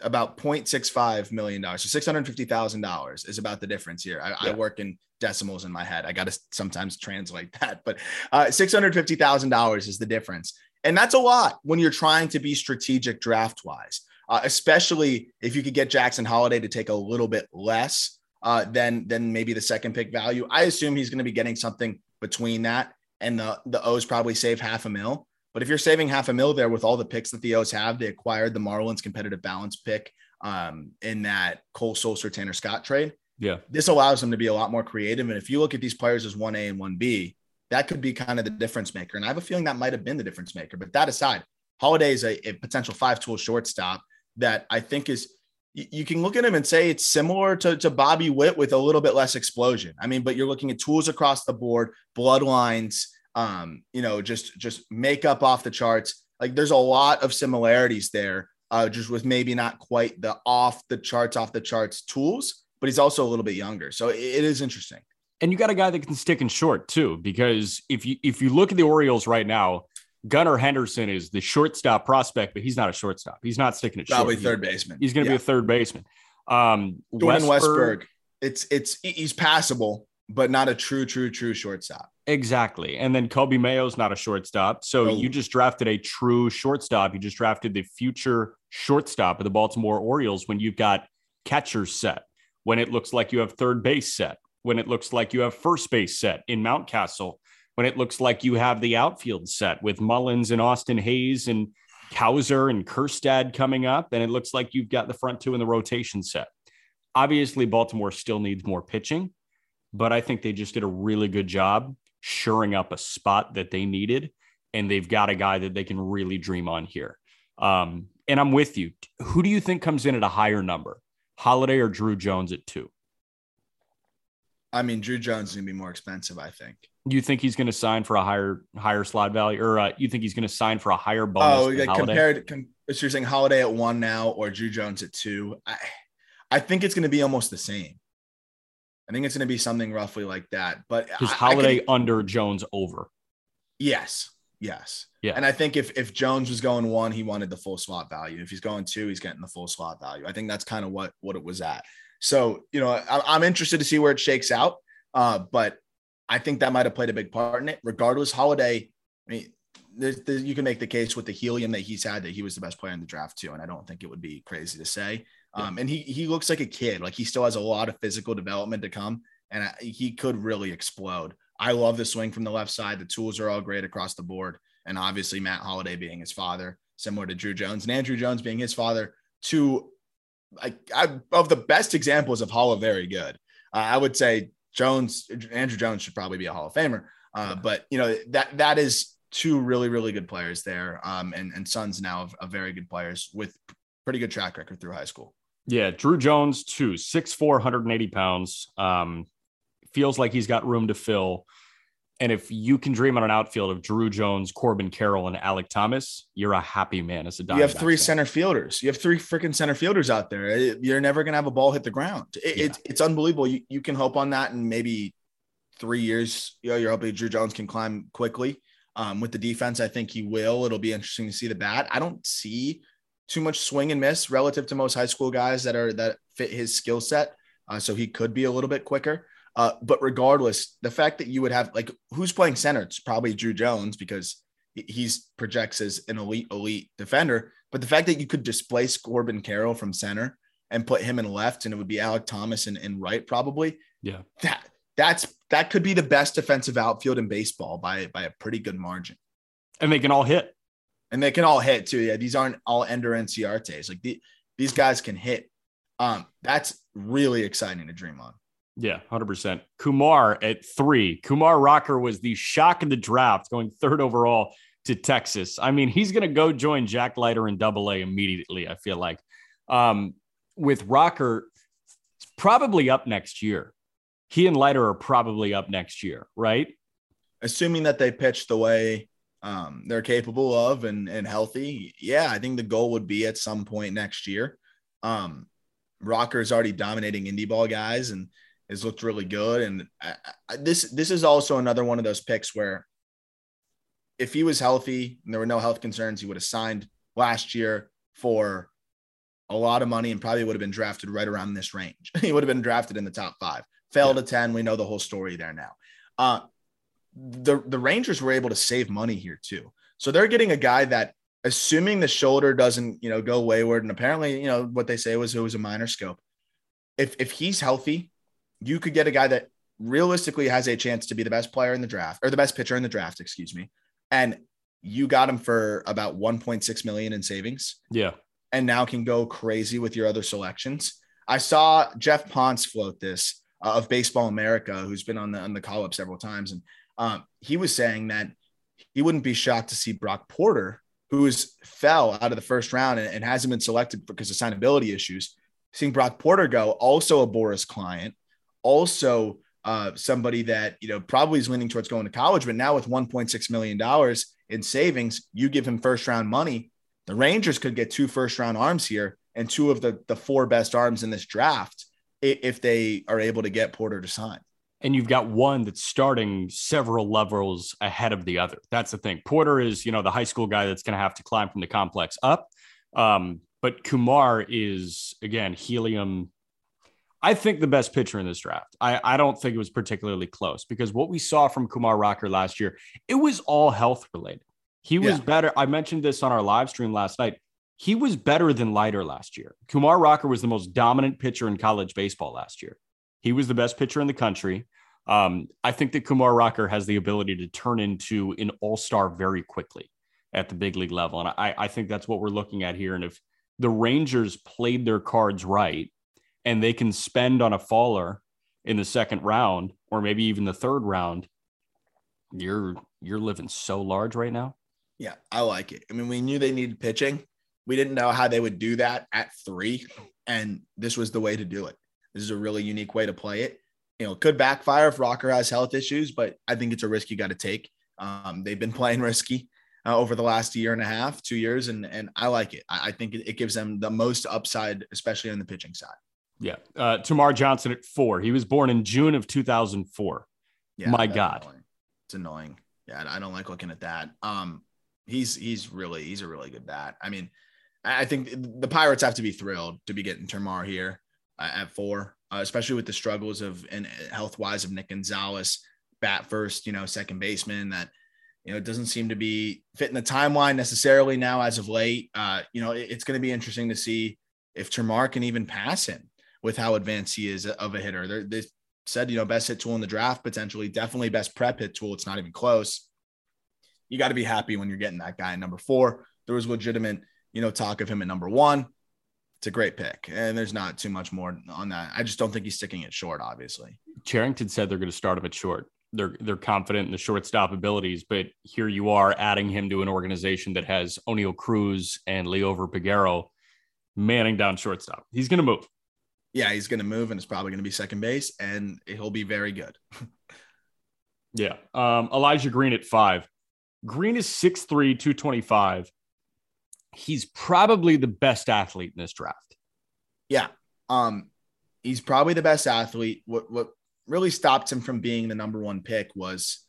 about 0.65 million dollars. So $650,000 is about the difference here. I, yeah. I, work in decimals in my head. I got to sometimes translate that, but uh, $650,000 is the difference. And that's a lot when you're trying to be strategic draft wise, uh, especially if you could get Jackson Holliday to take a little bit less uh, than, than maybe the second pick value. I assume he's going to be getting something between that and the, the O's probably save half a mil. But if you're saving half a mil there with all the picks that the O's have, they acquired the Marlins competitive balance pick um, in that Cole Sulser Tanner Scott trade. Yeah. This allows them to be a lot more creative. And if you look at these players as 1A and 1B, that could be kind of the difference maker. And I have a feeling that might have been the difference maker. But that aside, Holliday is a, a potential five tool shortstop that I think is you can look at him and say it's similar to, to Bobby Witt with a little bit less explosion. I mean, but you're looking at tools across the board, bloodlines, um, you know, just just makeup off the charts. Like there's a lot of similarities there, uh, just with maybe not quite the off the charts, off the charts tools, but he's also a little bit younger. So it, it is interesting. And you got a guy that can stick in short too, because if you if you look at the Orioles right now, Gunnar Henderson is the shortstop prospect, but he's not a shortstop. He's not sticking it Probably short. third baseman. He's going to yeah. be a third baseman. Um, Jordan Westburg, it's it's he's passable, but not a true, true, true shortstop. Exactly. And then Coby Mayo's not a shortstop. So you just drafted a true shortstop. You just drafted the future shortstop of the Baltimore Orioles when you've got catchers set, when it looks like you have third base set, when it looks like you have first base set in Mountcastle, when it looks like you have the outfield set with Mullins and Austin Hays and Cowser and Kjerstad coming up. And it looks like you've got the front two in the rotation set. Obviously, Baltimore still needs more pitching, but I think they just did a really good job shoring up a spot that they needed. And they've got a guy that they can really dream on here. Um, and I'm with you. Who do you think comes in at a higher number, Holliday or Druw Jones at two? I mean, Druw Jones is going to be more expensive, I think. You think he's going to sign for a higher higher slot value, or uh, you think he's going to sign for a higher bonus? Oh, yeah, compared. Com- so you're saying Holliday at one now, or Druw Jones at two? I, I think it's going to be almost the same. I think it's going to be something roughly like that. But Because I- I Holliday under Jones over. yes, yes, Yeah. And I think if if Jones was going one, he wanted the full slot value. If he's going two, he's getting the full slot value. I think that's kind of what what it was at. So you know, I, I'm interested to see where it shakes out. Uh, but I think that might have played a big part in it. Regardless, Holliday. I mean, there's, there's, you can make the case with the helium that he's had that he was the best player in the draft too, and I don't think it would be crazy to say. Um, and he he looks like a kid. Like he still has a lot of physical development to come, and I, he could really explode. I love the swing from the left side. The tools are all great across the board, and obviously Matt Holliday being his father, similar to Druw Jones, and Andruw Jones being his father. Two, like I, of the best examples of Hall of very good. Uh, I would say Jones, Andruw Jones should probably be a Hall of Famer. Uh, but you know that that is two really really good players there, um, and and sons now of very good players with pretty good track record through high school. Yeah, Drew Jones, too, 6'4, 180 pounds. Um, feels like he's got room to fill. And if you can dream on an outfield of Druw Jones, Corbin Carroll, and Alec Thomas, you're a happy man as a You have three fan. center fielders. You have three freaking center fielders out there. You're never gonna have a ball hit the ground. It, Yeah. it's it's unbelievable. You, you can hope on that in maybe three years. You know, you're hoping Druw Jones can climb quickly. Um, with the defense, I think he will. It'll be interesting to see the bat. I don't see too much swing and miss relative to most high school guys that are that fit his skill set. Uh, so he could be a little bit quicker. Uh, but regardless, the fact that you would have like who's playing center, it's probably Druw Jones because he's projects as an elite, elite defender. But the fact that you could displace Corbin Carroll from center and put him in left, and it would be Alec Thomas in, in right, probably. Yeah. That that's that could be the best defensive outfield in baseball by by a pretty good margin. And they can all hit. And they can all hit too. Yeah, these aren't all Ender Inciartes. Like the, these guys can hit. Um, that's really exciting to dream on. Yeah, 100%. Kumar at three. Kumar Rocker was the shock of the draft, going third overall to Texas. I mean, he's going to go join Jack Leiter in double A immediately, I feel like. Um, with Rocker, probably up next year. He and Leiter are probably up next year, right? assuming that they pitch the way um, they're capable of and, and healthy, yeah, I think the goal would be at some point next year. Um, Rocker is already dominating indie ball guys and has looked really good. And I, I, this this is also another one of those picks where if he was healthy and there were no health concerns, he would have signed last year for a lot of money and probably would have been drafted right around this range. he would have been drafted in the top five. Fell to 10. We know the whole story there now. Uh, the the Rangers were able to save money here too. So they're getting a guy that, assuming the shoulder doesn't you know go wayward, and apparently you know what they say was it was a minor scope. If if he's healthy, you could get a guy that realistically has a chance to be the best player in the draft or the best pitcher in the draft, excuse me, and you got him for about 1.6 million in savings Yeah. and now can go crazy with your other selections. I saw Geoff Pontes float this uh, of Baseball America, who's been on the on the call up several times, and um, he was saying that he wouldn't be shocked to see Brock Porter, who is fell out of the first round and, and hasn't been selected because of signability issues. Seeing Brock Porter go, also a Boras client, also uh, somebody that you know probably is leaning towards going to college, but now with 1.6 million dollars in savings, you give him first round money. The Rangers could get two first round arms here and two of the the four best arms in this draft if they are able to get Porter to sign. and you've got one that's starting several levels ahead of the other. That's the thing. Porter is, you know, the high school guy that's going to have to climb from the complex up. Um, but Kumar is again helium. I think the best pitcher in this draft. I, I don't think it was particularly close because what we saw from Kumar Rocker last year, it was all health related. He was Yeah. better. I mentioned this on our live stream last night. He was better than Leiter last year. Kumar Rocker was the most dominant pitcher in college baseball last year. He was the best pitcher in the country. Um, I think that Kumar Rocker has the ability to turn into an all star very quickly at the big league level. And I, I think that's what we're looking at here. And if the Rangers played their cards right and they can spend on a faller in the second round or maybe even the third round, you're you're living so large right now. Yeah, I like it. I mean, we knew they needed pitching. We didn't know how they would do that at three, and this was the way to do it. This is a really unique way to play it. You know, it could backfire if Rocker has health issues, but I think it's a risk you got to take. Um, they've been playing risky uh, over the last year and a half, two years, and and I like it. I, I think it, it gives them the most upside, especially on the pitching side. Yeah. Uh, Termarr Johnson at four. He was born in June of 2004. Yeah, My God. annoying. it's annoying. Yeah, I don't like looking at that. Um, he's he's really he's a really good bat. I mean, I I think the Pirates have to be thrilled to be getting Termarr here uh, at four, uh, especially with the struggles of and health wise of Nick Gonzalez, bat first, you know, second baseman that you know it doesn't seem to be fitting the timeline necessarily now as of late. Uh, you know, it- it's going to be interesting to see if Termarr can even pass him with how advanced he is of a hitter. They're, they said, you know, best hit tool in the draft, potentially, definitely best prep hit tool. It's not even close. You got to be happy when you're getting that guy at number four. There was legitimate, you know, talk of him at number one. It's a great pick, and there's not too much more on that. I just don't think he's sticking it short, obviously. Cherington said they're going to start him at short. They're they're confident in the shortstop abilities, but here you are adding him to an organization that has Oneil Cruz and Liover Peguero manning down shortstop. He's going to move. Yeah, he's going to move, and it's probably going to be second base, and he'll be very good. Yeah. Um, Elijah Green at five. Green is 6'3, 225. He's probably the best athlete in this draft. Yeah. Um, he's probably the best athlete. What what really stopped him from being the number one pick was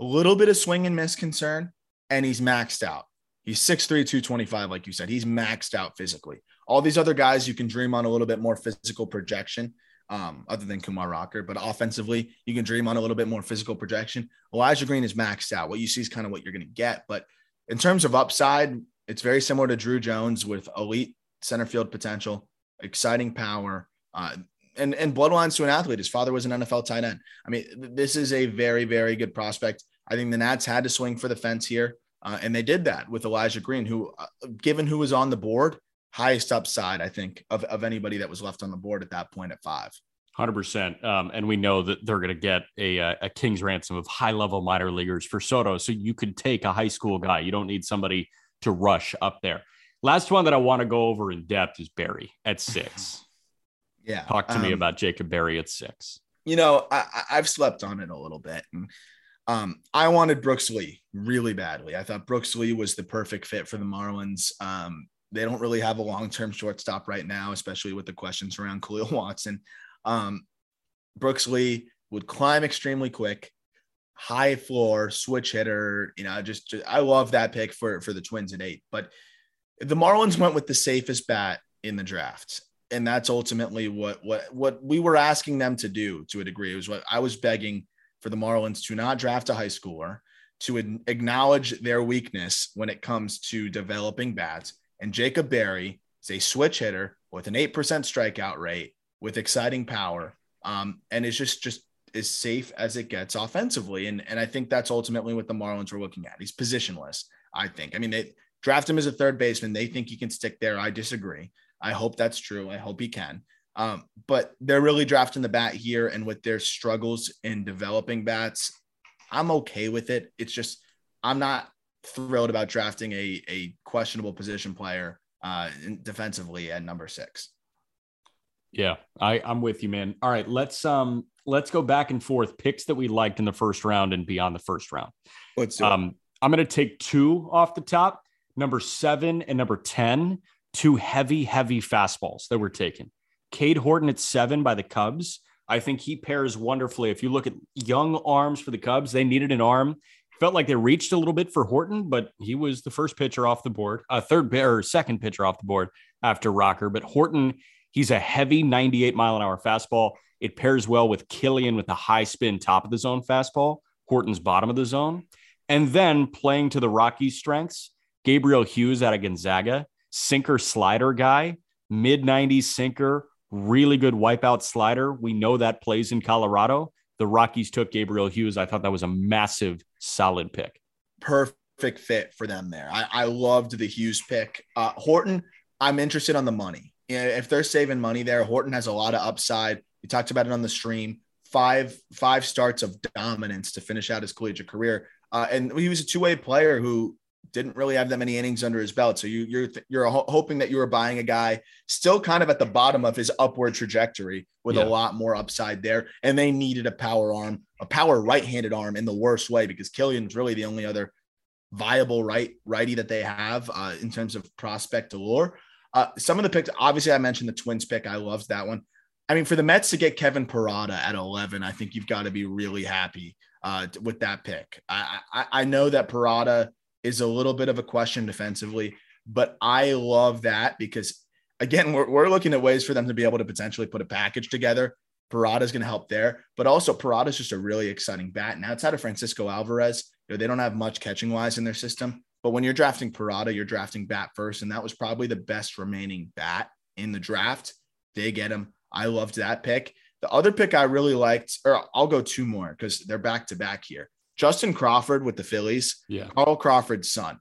a little bit of swing and miss concern, and he's maxed out. He's 6'3, 225, like you said. He's maxed out physically. All these other guys, you can dream on a little bit more physical projection, um, other than Kumar Rocker, but offensively, you can dream on a little bit more physical projection. Elijah Green is maxed out. What you see is kind of what you're going to get. But in terms of upside, it's very similar to Druw Jones with elite center field potential, exciting power, uh, and and bloodlines to an athlete. His father was an NFL tight end. I mean, this is a very very good prospect. I think the Nats had to swing for the fence here, uh, and they did that with Elijah Green, who, uh, given who was on the board, highest upside I think of of anybody that was left on the board at that point at five. Hundred percent, um, and we know that they're going to get a, uh, a king's ransom of high level minor leaguers for Soto. So you could take a high school guy. You don't need somebody to rush up there. Last one that I want to go over in depth is Berry at six. Yeah, Talk to me um, about Jacob Berry at six. you know, I- I've slept on it a little bit. And um, I wanted Brooks Lee really badly. I thought Brooks Lee was the perfect fit for the Marlins. Um, they don't really have a long term shortstop right now, especially with the questions around Kahlil Watson. Um, Brooks Lee would climb extremely quick, high floor, switch hitter. You know, just, just I love that pick for for the Twins at eight. But the Marlins went with the safest bat in the draft and that's ultimately what what what we were asking them to do to a degree. It was what I was begging for the Marlins to not draft a high schooler, to acknowledge their weakness when it comes to developing bats. And Jacob Berry is a switch hitter with an eight percent strikeout rate, with exciting power, um, and is just just as safe as it gets offensively. And and I think that's ultimately what the Marlins were looking at. He's positionless. I think. I mean, they draft him as a third baseman. They think he can stick there. I disagree. I hope that's true. I hope he can. Um, but they're really drafting the bat here, and with their struggles in developing bats, I'm okay with it. It's just I'm not thrilled about drafting a a questionable position player uh, defensively at number six. Yeah, I, I'm with you, man. All right, let's um let's go back and forth picks that we liked in the first round and beyond the first round. Let's Um, I'm going to take two off the top. Number seven and number 10, two heavy, heavy fastballs that were taken. Cade Horton at seven by the Cubs. I think he pairs wonderfully. If you look at young arms for the Cubs, they needed an arm. Felt like they reached a little bit for Horton, but he was the first pitcher off the board, a third or second pitcher off the board after Rocker. But Horton, he's a heavy 98 mile an hour fastball. It pairs well with Kilian with the high spin top of the zone fastball, Horton's bottom of the zone. And then playing to the Rockies' strengths, Gabriel Hughes out of Gonzaga, sinker slider guy, mid 90s sinker, really good wipeout slider. We know that plays in Colorado. The Rockies took Gabriel Hughes. I thought that was a massive, solid pick. perfect fit for them there. I, I loved the Hughes pick. Uh, Horton, I'm interested on the money. If they're saving money there, Horton has a lot of upside. We talked about it on the stream. Five five starts of dominance to finish out his collegiate career, uh, and he was a two way player who didn't really have that many innings under his belt. So you, you're you're ho- hoping that you were buying a guy still kind of at the bottom of his upward trajectory with Yeah. a lot more upside there. And they needed a power arm, a power right handed arm in the worst way because Kilian's really the only other viable right righty that they have uh, in terms of prospect allure. Uh, some of the picks, obviously, I mentioned the Twins pick. I loved that one. I mean, for the Mets to get Kevin Parada at 11, I think you've got to be really happy uh, with that pick. I, I, I know that Parada is a little bit of a question defensively, but I love that because again, we're, we're looking at ways for them to be able to potentially put a package together. Parada is going to help there, but also Parada is just a really exciting bat. And outside of Francisco Alvarez, you know, they don't have much catching wise in their system. But when you're drafting Parada, you're drafting bat first, and that was probably the best remaining bat in the draft. They get him. I loved that pick. The other pick I really liked, or I'll go two more because they're back to back here. Justin Crawford with the Phillies. Yeah. Carl Crawford's son.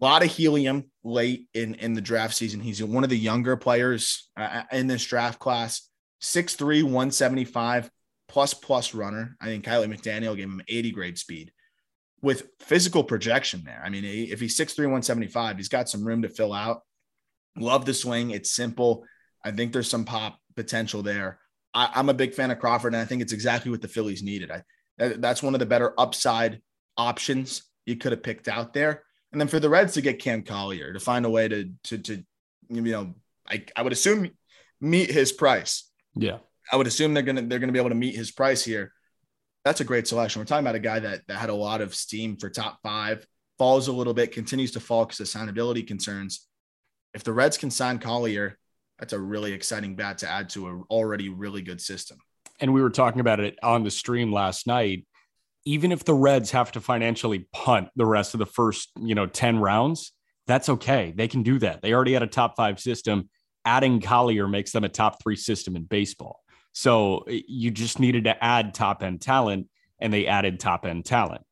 A lot of helium late in, in the draft season. He's one of the younger players uh, in this draft class. 6'3, 175 plus plus runner. I think Kiley McDaniel gave him 80 grade speed with physical projection there. I mean, if he's 6'3, 175, he's got some room to fill out. Love the swing. It's simple. I think there's some pop potential there. I, am a big fan of Crawford, and I think it's exactly what the Phillies needed. I that's one of the better upside options you could have picked out there. And then for the Reds to get Cam Collier to find a way to to to you know, I, I would assume meet his price. Yeah. I would assume they're gonna they're gonna be able to meet his price here. That's a great selection. We're talking about a guy that that had a lot of steam for top five, falls a little bit, continues to fall because of signability concerns. If the Reds can sign Collier, that's a really exciting bat to add to an already really good system. And we were talking about it on the stream last night. Even if the Reds have to financially punt the rest of the first, you know, 10 rounds, that's okay. They can do that. They already had a top five system. Adding Collier makes them a top three system in baseball. So eh, you just needed to add top end talent, and they added top end talent.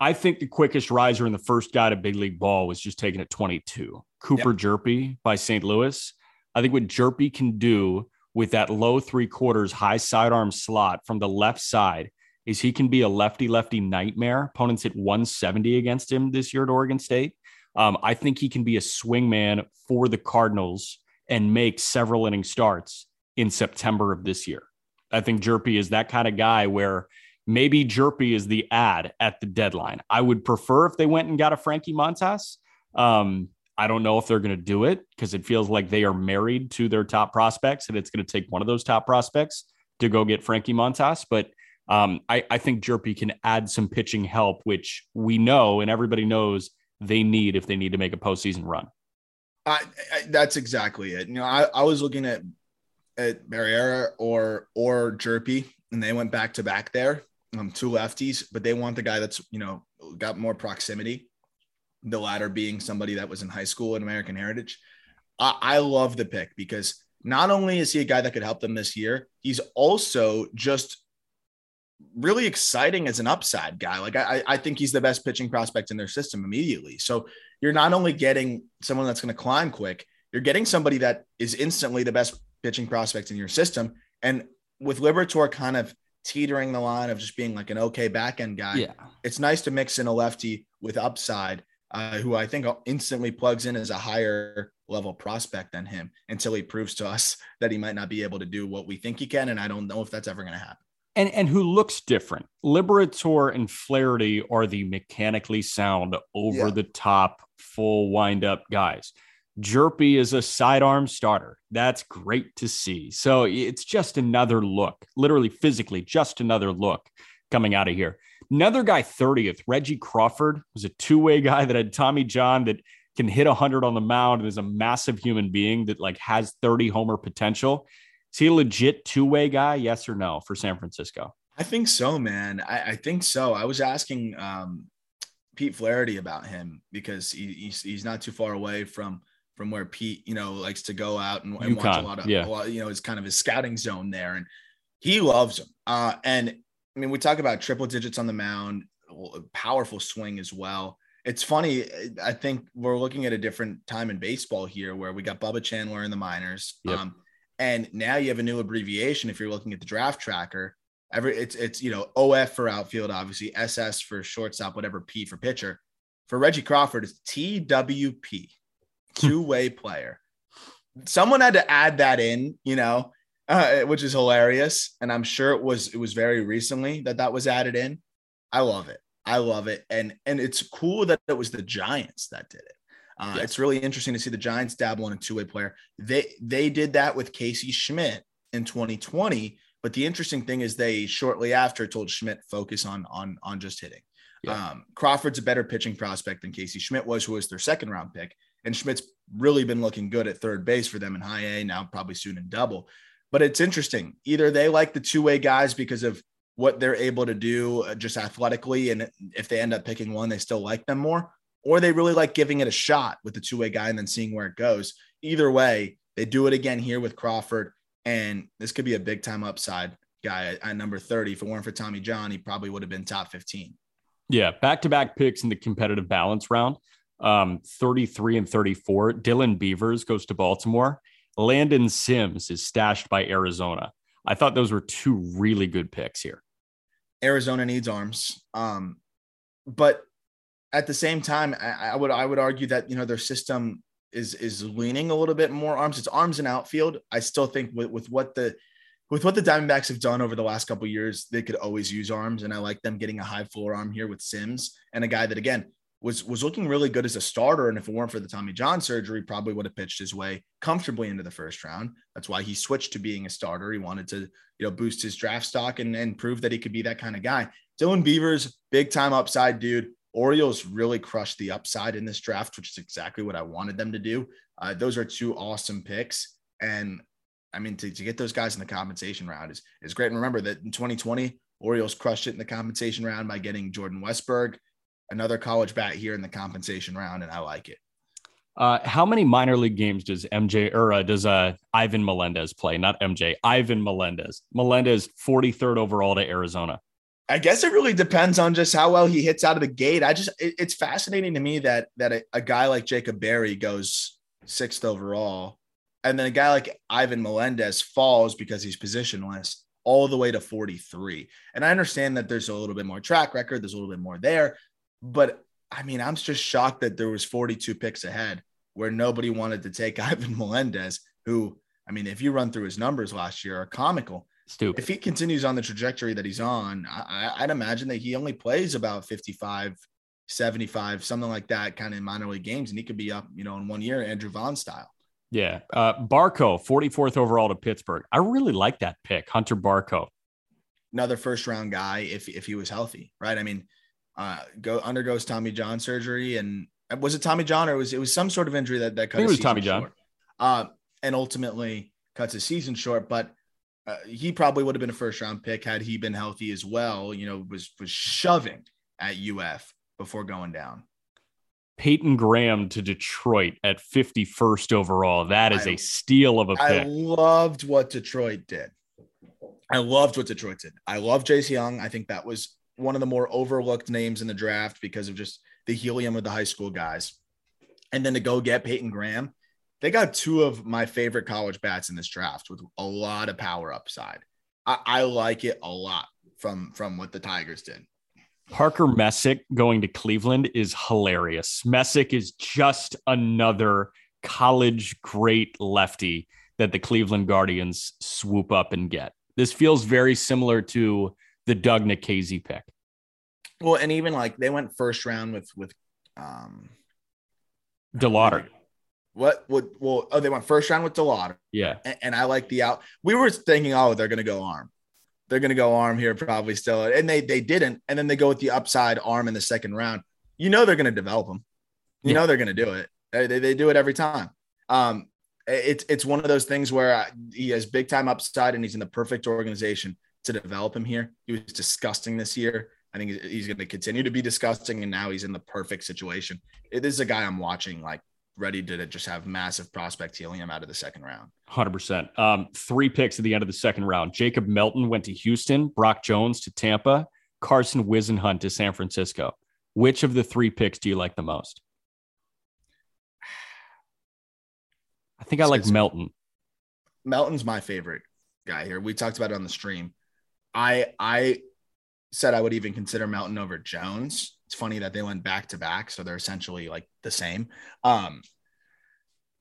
I think the quickest riser in the first guy to big league ball was just taken at 22. Cooper yep. Hjerpe by St. Louis. I think what Hjerpe can do with that low three quarters high sidearm slot from the left side is he can be a lefty lefty nightmare. Opponents hit 170 against him this year at Oregon State. Um, I think he can be a swing man for the Cardinals and make several inning starts in September of this year. I think Hjerpe is that kind of guy where maybe Hjerpe is the ad at the deadline. I would prefer if they went and got a Frankie Montas. Um, I don't know if they're going to do it because it feels like they are married to their top prospects, and it's going to take one of those top prospects to go get Frankie Montas. But um, I, I, think Hjerpe can add some pitching help, which we know and everybody knows they need if they need to make a postseason run. I, I, that's exactly it. You know, I, was looking at at Barriera or or Hjerpe, and they went back to back there, um, two lefties, but they want the guy that's you know got more proximity the latter being somebody that was in high school in American Heritage. I, I love the pick because not only is he a guy that could help them this year, he's also just really exciting as an upside guy. Like I, I think he's the best pitching prospect in their system immediately. So you're not only getting someone that's going to climb quick, you're getting somebody that is instantly the best pitching prospect in your system. And with Liberatore kind of teetering the line of just being like an okay back end guy, yeah. it's nice to mix in a lefty with upside uh, who I think instantly plugs in as a higher level prospect than him until he proves to us that he might not be able to do what we think he can. And I don't know if that's ever going to happen. And, and who looks different. Liberatore and Flaherty are the mechanically sound, over yeah. the top, full wind up guys. Hjerpe is a sidearm starter. That's great to see. So it's just another look, literally physically, just another look coming out of here. Another guy, 30th, Reggie Crawford, was a two way guy that had Tommy John that can hit 100 on the mound and is a massive human being that like has 30 homer potential. Is he a legit two way guy? Yes or no for San Francisco? I think so, man. I, I think so. I was asking um, Pete Flaherty about him because he, he's, he's not too far away from from where Pete, you know, likes to go out and, and watch a lot of, yeah. a lot, you know, it's kind of his scouting zone there. And he loves him. Uh, and I mean, we talk about triple digits on the mound, powerful swing as well. It's funny. I think we're looking at a different time in baseball here where we got Bubba Chandler in the minors. Yep. Um, and now you have a new abbreviation if you're looking at the draft tracker. Every it's it's you know OF for outfield, obviously, SS for shortstop, whatever P for pitcher. For Reggie Crawford, it's TWP, two-way player. Someone had to add that in, you know, uh, which is hilarious. And I'm sure it was it was very recently that that was added in. I love it. I love it, and and it's cool that it was the Giants that did it. Uh, yes. It's really interesting to see the Giants dabble in a two way player. They they did that with Casey Schmitt in 2020. But the interesting thing is they shortly after told Schmitt focus on on on just hitting. Yeah. Um, Crawford's a better pitching prospect than Casey Schmitt was, who was their second round pick. And Schmitt's really been looking good at third base for them in high A, now probably soon in double. But it's interesting. Either they like the two way guys because of what they're able to do uh, just athletically. And if they end up picking one, they still like them more, or they really like giving it a shot with the two way guy and then seeing where it goes. Either way, they do it again here with Crawford. And this could be a big time upside guy at, number 30. If it weren't for Tommy John, he probably would have been top 15. Yeah, back to back picks in the competitive balance round. Um, 33 and 34. Dylan Beavers goes to Baltimore. Landon Sims is stashed by Arizona. I thought those were two really good picks here. Arizona needs arms. Um, but at the same time, I, I, would I would argue that you know their system is is leaning a little bit more arms. It's arms and outfield. I still think with, with what the with what the Diamondbacks have done over the last couple years, they could always use arms, and I like them getting a high floor arm here with Sims and a guy that again was was looking really good as a starter. And if it weren't for the Tommy John surgery, probably would have pitched his way comfortably into the first round. That's why he switched to being a starter. He wanted to, you know, boost his draft stock and, and prove that he could be that kind of guy. Dylan Beavers, big time upside dude. Orioles really crushed the upside in this draft, which is exactly what I wanted them to do. Uh, those are two awesome picks. And I mean, to, to get those guys in the compensation round is, is great. And remember that in 2020, Orioles crushed it in the compensation round by getting Jordan Westburg another college bat here in the compensation round, and I like it. Uh, how many minor league games does MJ or uh, does uh, Ivan Melendez play? Not MJ, Ivan Melendez. Melendez, 43rd overall to Arizona. I guess it really depends on just how well he hits out of the gate. I just it, it's fascinating to me that that a, a, guy like Jacob Berry goes sixth overall, and then a guy like Ivan Melendez falls because he's positionless all the way to 43. And I understand that there's a little bit more track record, there's a little bit more there, but I mean, I'm just shocked that there was 42 picks ahead where nobody wanted to take Ivan Melendez, who, I mean, if you run through his numbers last year, are comical. Stupid. If he continues on the trajectory that he's on, I, would imagine that he only plays about 55, 75, something like that, kind of in minor league games, and he could be up, you know, in one year, Andrew Vaughn style. Yeah. Uh, Barco, 44th overall to Pittsburgh. I really like that pick, Hunter Barco. Another first round guy if if he was healthy, right? I mean, uh, go undergoes Tommy John surgery, and was it Tommy John or was it was some sort of injury that that cut? it was Tommy John. Uh, and ultimately cuts his season short, but. Uh, he probably would have been a first round pick had he been healthy as well. You know, was was shoving at UF before going down. Peyton Graham to Detroit at 51st overall. That is I, a steal of a pick. I loved what Detroit did. I loved what Detroit did. I love Jace Jung. I think that was one of the more overlooked names in the draft because of just the helium of the high school guys. And then to go get Peyton Graham, they got two of my favorite college bats in this draft with a lot of power upside. I, I like it a lot from from what the Tigers did. Parker Messick going to Cleveland is hilarious. Messick is just another college great lefty that the Cleveland Guardians swoop up and get. This feels very similar to the Doug Nikhazy pick. Well, and even like they went first round with with um DeLauter. What would well oh they went first round with DeLauter. Yeah. And, and I like the out. We were thinking, oh, they're gonna go arm. They're gonna go arm here, probably still. And they they didn't. And then they go with the upside arm in the second round. You know they're gonna develop them. You yeah. know they're gonna do it. They, they, they do it every time. Um, it's it's one of those things where he has big time upside and he's in the perfect organization to develop him here. He was disgusting this year. I think he's going to continue to be disgusting, and now he's in the perfect situation. It is a guy I'm watching, like ready to just have massive prospect helium out of the second round. 100%. Um, three picks at the end of the second round. Jacob Melton went to Houston, Brock Jones to Tampa, Carson Whisenhunt to San Francisco. Which of the three picks do you like the most? I think I like Melton. Melton's my favorite guy here. We talked about it on the stream. I I said I would even consider Melton over Jones. It's funny that they went back to back, so they're essentially like the same. Um,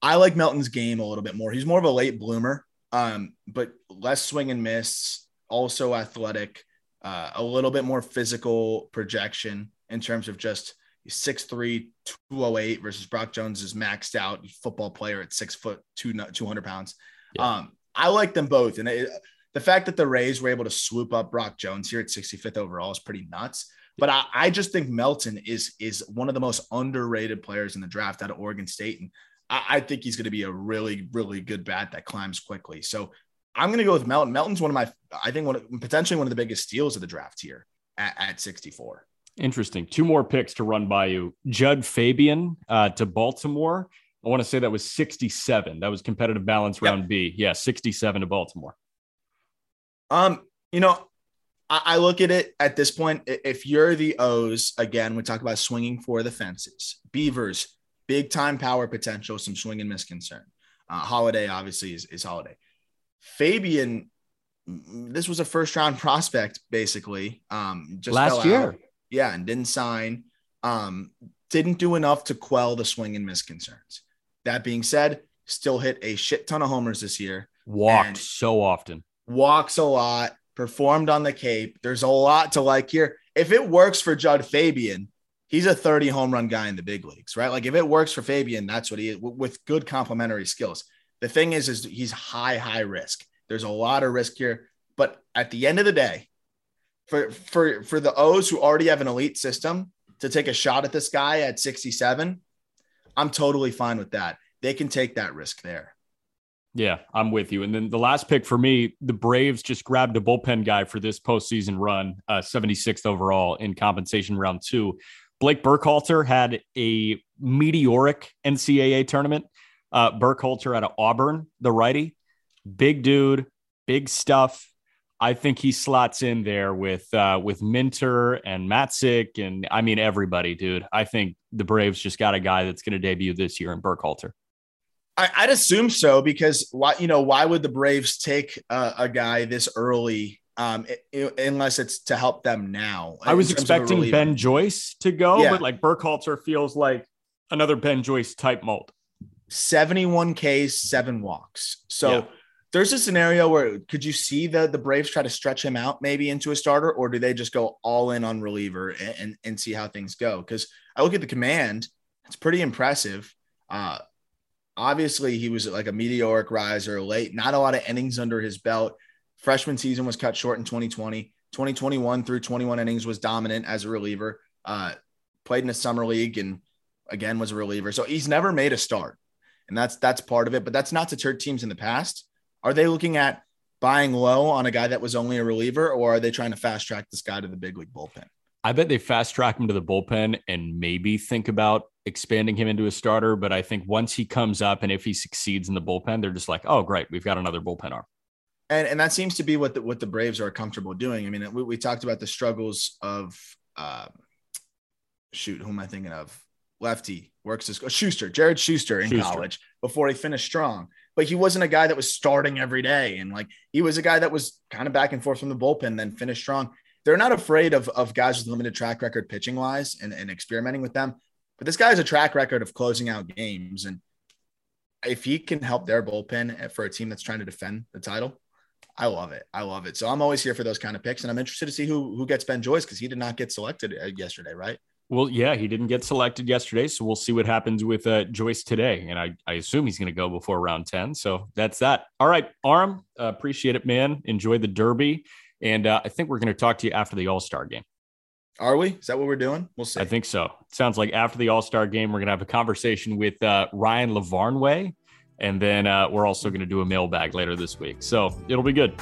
I like Melton's game a little bit more. He's more of a late bloomer, um, but less swing and miss, also athletic, uh, a little bit more physical projection in terms of just 6'3, 208 versus Brock Jones is maxed out football player at six foot two, 200 pounds. Yeah. Um, I like them both. And it, the fact that the Rays were able to swoop up Brock Jones here at 65th overall is pretty nuts. But I, I just think Melton is is one of the most underrated players in the draft out of Oregon State. And I, I think he's going to be a really, really good bat that climbs quickly. So I'm going to go with Melton. Melton's one of my, I think, one of, potentially one of the biggest steals of the draft here at, at 64. Interesting. Two more picks to run by you. Jud Fabian uh, to Baltimore. I want to say that was 67. That was competitive balance round yep. B. Yeah, 67 to Baltimore. Um, you know, I, I look at it at this point. If you're the O's, again, we talk about swinging for the fences. Beavers, big time power potential, some swing and miss concern. Uh, Holliday obviously is, is Holliday. Fabian, this was a first round prospect basically. Um, just last year, out. yeah, and didn't sign. Um, didn't do enough to quell the swing and miss concerns. That being said, still hit a shit ton of homers this year. Walked so often. Walks a lot. Performed on the Cape. There's a lot to like here. If it works for Jud Fabian, he's a 30 home run guy in the big leagues, right? Like if it works for Fabian, that's what he is with good complementary skills. The thing is, is he's high, high risk. There's a lot of risk here, but at the end of the day, for for for the O's who already have an elite system to take a shot at this guy at 67, I'm totally fine with that. They can take that risk there. Yeah, I'm with you. And then the last pick for me, the Braves just grabbed a bullpen guy for this postseason run, uh, 76th overall in compensation round two. Blake Burkhalter had a meteoric NCAA tournament. Uh, Burkhalter out of Auburn, the righty, big dude, big stuff. I think he slots in there with uh, with Minter and Matzek and I mean everybody, dude. I think the Braves just got a guy that's going to debut this year in Burkhalter. I, would assume so because why you know why would the Braves take uh, a guy this early um, it, unless it's to help them now? I was expecting Ben Joyce to go, yeah. but like Burkhalter feels like another Ben Joyce type mold. 71 Ks, seven walks. So. Yeah there's a scenario where could you see the the Braves try to stretch him out maybe into a starter, or do they just go all in on reliever and and, and see how things go? Because I look at the command, it's pretty impressive. Uh, obviously, he was like a meteoric riser late, not a lot of innings under his belt. Freshman season was cut short in 2020. 2021 through 21 innings was dominant as a reliever. Uh, played in a summer league and again was a reliever. So he's never made a start, and that's that's part of it. But that's not deterred teams in the past. Are they looking at buying low on a guy that was only a reliever, or are they trying to fast track this guy to the big league bullpen? I bet they fast track him to the bullpen and maybe think about expanding him into a starter. But I think once he comes up and if he succeeds in the bullpen, they're just like, oh, great, we've got another bullpen arm. And, and that seems to be what the, what the Braves are comfortable doing. I mean, we, we talked about the struggles of, uh, shoot, who am I thinking of? Lefty works as Shuster, Jared Shuster in Shuster. college before he finished strong but he wasn't a guy that was starting every day. And like he was a guy that was kind of back and forth from the bullpen, then finished strong. They're not afraid of, of guys with limited track record pitching wise and, and experimenting with them. But this guy has a track record of closing out games. And if he can help their bullpen for a team that's trying to defend the title, I love it. I love it. So I'm always here for those kind of picks. And I'm interested to see who who gets Ben Joyce because he did not get selected uh, yesterday, right? Well, yeah, he didn't get selected yesterday, so we'll see what happens with uh, Joyce today, and I, I assume he's going to go before round ten. So that's that. All right, Aram, uh, appreciate it, man. Enjoy the Derby, and uh, I think we're going to talk to you after the All Star game. Are we? Is that what we're doing? We'll see. I think so. It sounds like after the All Star game, we're going to have a conversation with uh, Ryan Lavarnway, and then uh, we're also going to do a mailbag later this week. So it'll be good.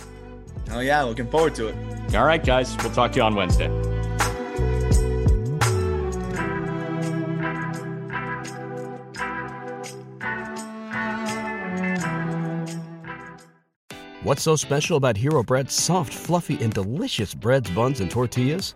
Oh yeah, looking forward to it. All right, guys, we'll talk to you on Wednesday. What's so special about Hero Bread's soft, fluffy, and delicious breads, buns, and tortillas?